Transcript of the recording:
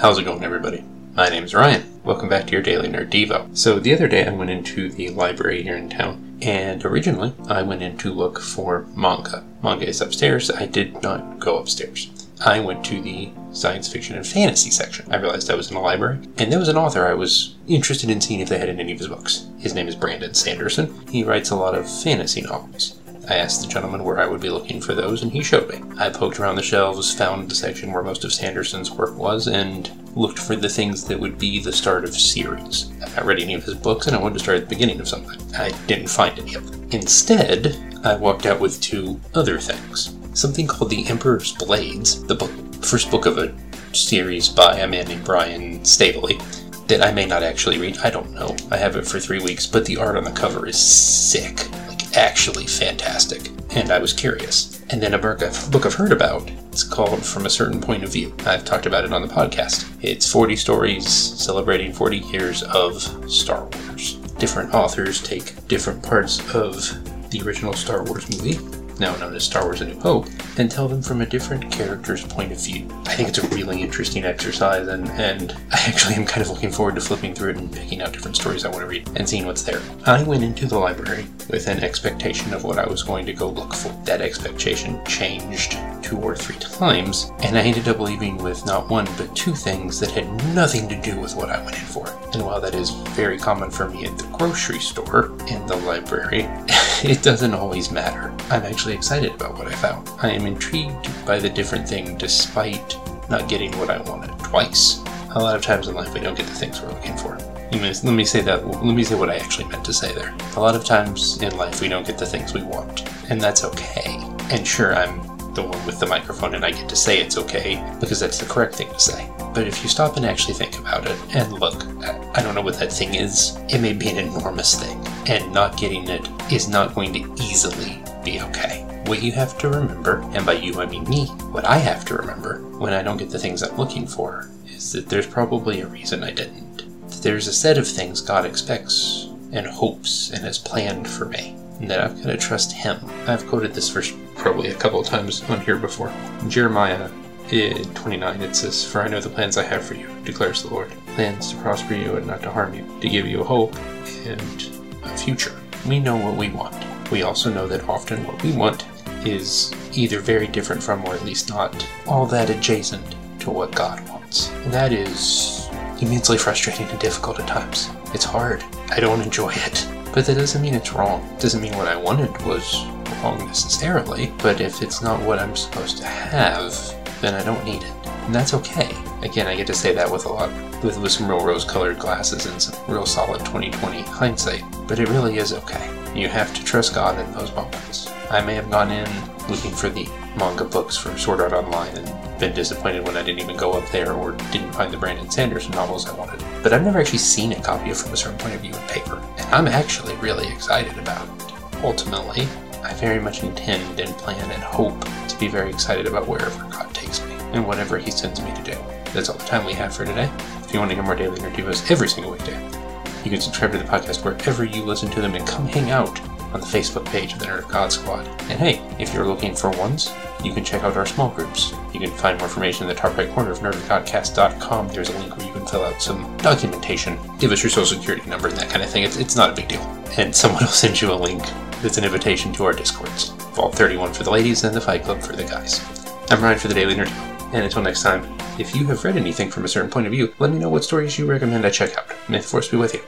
How's it going, everybody? My name's Ryan. Welcome back to your Daily Nerd Devo. So, the other day I went into the library here in town, and originally I went in to look for manga. Manga is upstairs. I did not go upstairs. I went to the science fiction and fantasy section. I realized I was in a library, and there was an author I was interested in seeing if they had any of his books. His name is Brandon Sanderson. He writes a lot of fantasy novels. I asked the gentleman where I would be looking for those, and he showed me. I poked around the shelves, found the section where most of Sanderson's work was, and looked for the things that would be the start of series. I've not read any of his books, and I wanted to start at the beginning of something. I didn't find any of them. Instead, I walked out with two other things. Something called The Emperor's Blades, the book, first book of a series by a man named Brian Staveley, that I may not actually read. I don't know. I have it for three weeks, but the art on the cover is sick actually fantastic, and I was curious. And then a book I've, book I've heard about. It's called From a Certain Point of View. I've talked about it on the podcast. It's 40 stories celebrating 40 years of Star Wars. Different authors take different parts of the original Star Wars movie now known as Star Wars A New Hope, and tell them from a different character's point of view. I think it's a really interesting exercise, and, and I actually am kind of looking forward to flipping through it and picking out different stories I want to read and seeing what's there. I went into the library with an expectation of what I was going to go look for. That expectation changed two or three times, and I ended up leaving with not one but two things that had nothing to do with what I went in for. And while that is very common for me at the grocery store in the library, it doesn't always matter. I'm actually excited about what I found. I am intrigued by the different thing despite not getting what I wanted twice. A lot of times in life we don't get the things we're looking for. Let me say that. Let me say what I actually meant to say there. A lot of times in life we don't get the things we want, and that's okay. And sure, I'm the one with the microphone and I get to say it's okay because that's the correct thing to say. But if you stop and actually think about it and look, I don't know what that thing is. It may be an enormous thing, and not getting it is not going to easily be okay. What you have to remember, and by you I mean me, what I have to remember when I don't get the things I'm looking for is that there's probably a reason I didn't. That there's a set of things God expects and hopes and has planned for me, and that I've got to trust Him. I've quoted this verse probably a couple of times on here before. Jeremiah 29, it says, For I know the plans I have for you, declares the Lord. Plans to prosper you and not to harm you, to give you a hope and a future. We know what we want. We also know that often what we want is either very different from, or at least not all that adjacent to what God wants. And that is immensely frustrating and difficult at times. It's hard. I don't enjoy it. But that doesn't mean it's wrong. It doesn't mean what I wanted was wrong necessarily. But if it's not what I'm supposed to have, then I don't need it. And that's okay. Again, I get to say that with a lot, with, with some real rose colored glasses and some real solid 2020 hindsight. But it really is okay. You have to trust God in those moments. I may have gone in looking for the manga books for Sword Art Online and been disappointed when I didn't even go up there or didn't find the Brandon Sanderson novels I wanted. But I've never actually seen a copy of From a Certain Point of View in paper, and I'm actually really excited about it. Ultimately, I very much intend and plan and hope to be very excited about wherever God and whatever He sends me to do. That's all the time we have for today. If you want to hear more Daily Devos every single weekday, you can subscribe to the podcast wherever you listen to them and come hang out on the Facebook page of the Nerd of God Squad. And hey, if you're looking for ones, you can check out our small groups. You can find more information in the top right corner of nerdofgodcast.com. There's a link where you can fill out some documentation, give us your social security number, and that kind of thing. It's, it's not a big deal. And someone will send you a link that's an invitation to our Discords. Vault 31 for the ladies and the Fight Club for the guys. I'm Ryan for the Daily Nerd. And until next time, if you have read anything from a certain point of view, let me know what stories you recommend I check out. May the Force be with you.